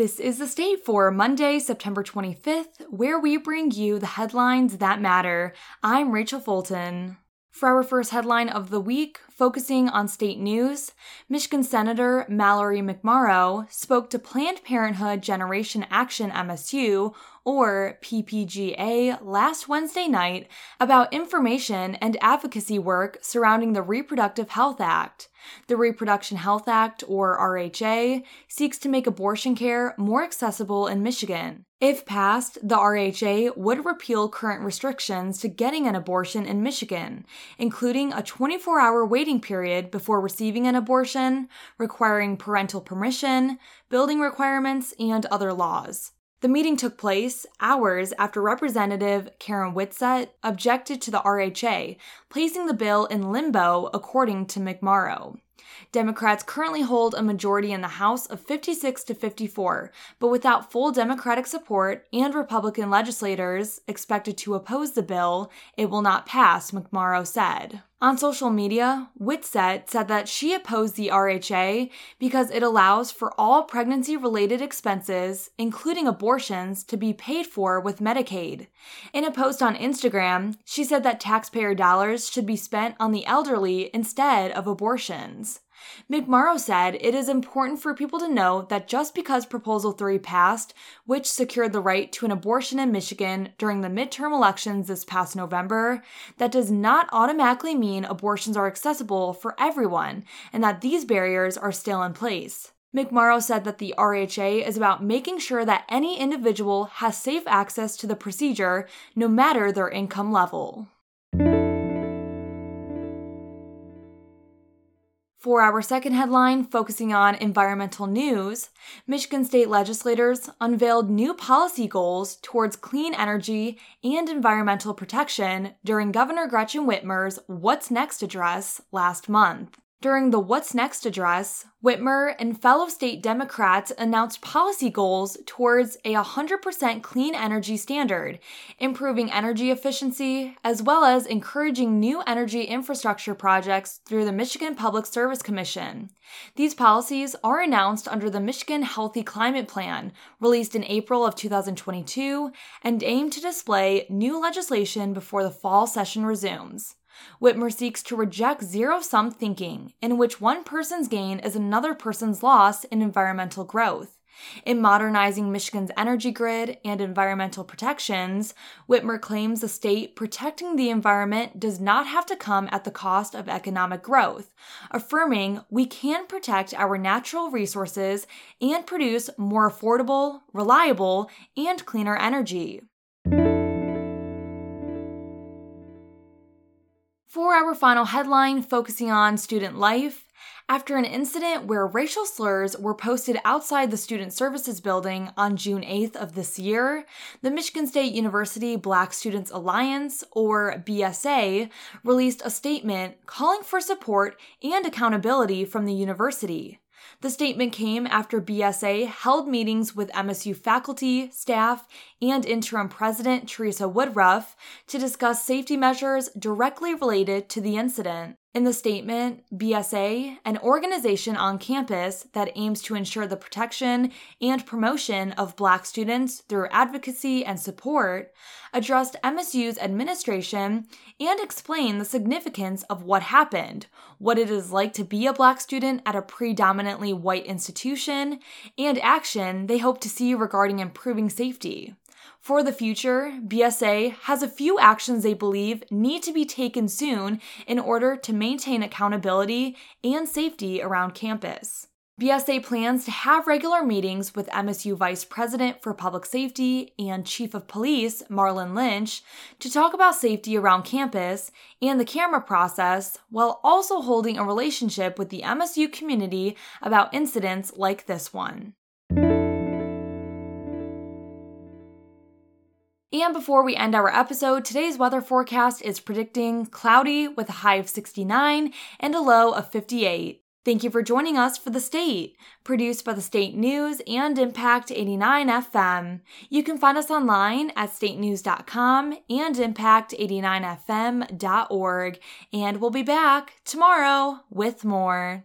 This is the state for Monday, September 25th, where we bring you the headlines that matter. I'm Rachel Fulton. For our first headline of the week, focusing on state news, Michigan Senator Mallory McMorrow spoke to Planned Parenthood Generation Action MSU, or PPGA, last Wednesday night about information and advocacy work surrounding the Reproductive Health Act. The Reproduction Health Act, or RHA, seeks to make abortion care more accessible in Michigan. If passed, the RHA would repeal current restrictions to getting an abortion in Michigan, including a 24 hour waiting period before receiving an abortion, requiring parental permission, building requirements, and other laws. The meeting took place hours after Representative Karen Whitsett objected to the RHA, placing the bill in limbo, according to McMorrow. Democrats currently hold a majority in the House of 56 to 54, but without full Democratic support and Republican legislators expected to oppose the bill, it will not pass, McMorrow said. On social media, Whitsett said that she opposed the RHA because it allows for all pregnancy related expenses, including abortions, to be paid for with Medicaid. In a post on Instagram, she said that taxpayer dollars should be spent on the elderly instead of abortions. McMorrow said it is important for people to know that just because Proposal 3 passed, which secured the right to an abortion in Michigan during the midterm elections this past November, that does not automatically mean abortions are accessible for everyone and that these barriers are still in place. McMorrow said that the RHA is about making sure that any individual has safe access to the procedure no matter their income level. For our second headline, focusing on environmental news, Michigan state legislators unveiled new policy goals towards clean energy and environmental protection during Governor Gretchen Whitmer's What's Next address last month. During the What's Next address, Whitmer and fellow state Democrats announced policy goals towards a 100% clean energy standard, improving energy efficiency, as well as encouraging new energy infrastructure projects through the Michigan Public Service Commission. These policies are announced under the Michigan Healthy Climate Plan, released in April of 2022, and aim to display new legislation before the fall session resumes. Whitmer seeks to reject zero sum thinking, in which one person's gain is another person's loss in environmental growth. In modernizing Michigan's energy grid and environmental protections, Whitmer claims the state protecting the environment does not have to come at the cost of economic growth, affirming we can protect our natural resources and produce more affordable, reliable, and cleaner energy. For our final headline, focusing on student life, after an incident where racial slurs were posted outside the Student Services Building on June 8th of this year, the Michigan State University Black Students Alliance, or BSA, released a statement calling for support and accountability from the university. The statement came after BSA held meetings with MSU faculty, staff, and interim president Teresa Woodruff to discuss safety measures directly related to the incident. In the statement, BSA, an organization on campus that aims to ensure the protection and promotion of Black students through advocacy and support, addressed MSU's administration and explained the significance of what happened, what it is like to be a Black student at a predominantly white institution, and action they hope to see regarding improving safety. For the future, BSA has a few actions they believe need to be taken soon in order to maintain accountability and safety around campus. BSA plans to have regular meetings with MSU Vice President for Public Safety and Chief of Police, Marlon Lynch, to talk about safety around campus and the camera process, while also holding a relationship with the MSU community about incidents like this one. And before we end our episode, today's weather forecast is predicting cloudy with a high of 69 and a low of 58. Thank you for joining us for The State, produced by the State News and Impact 89 FM. You can find us online at statenews.com and impact89fm.org. And we'll be back tomorrow with more.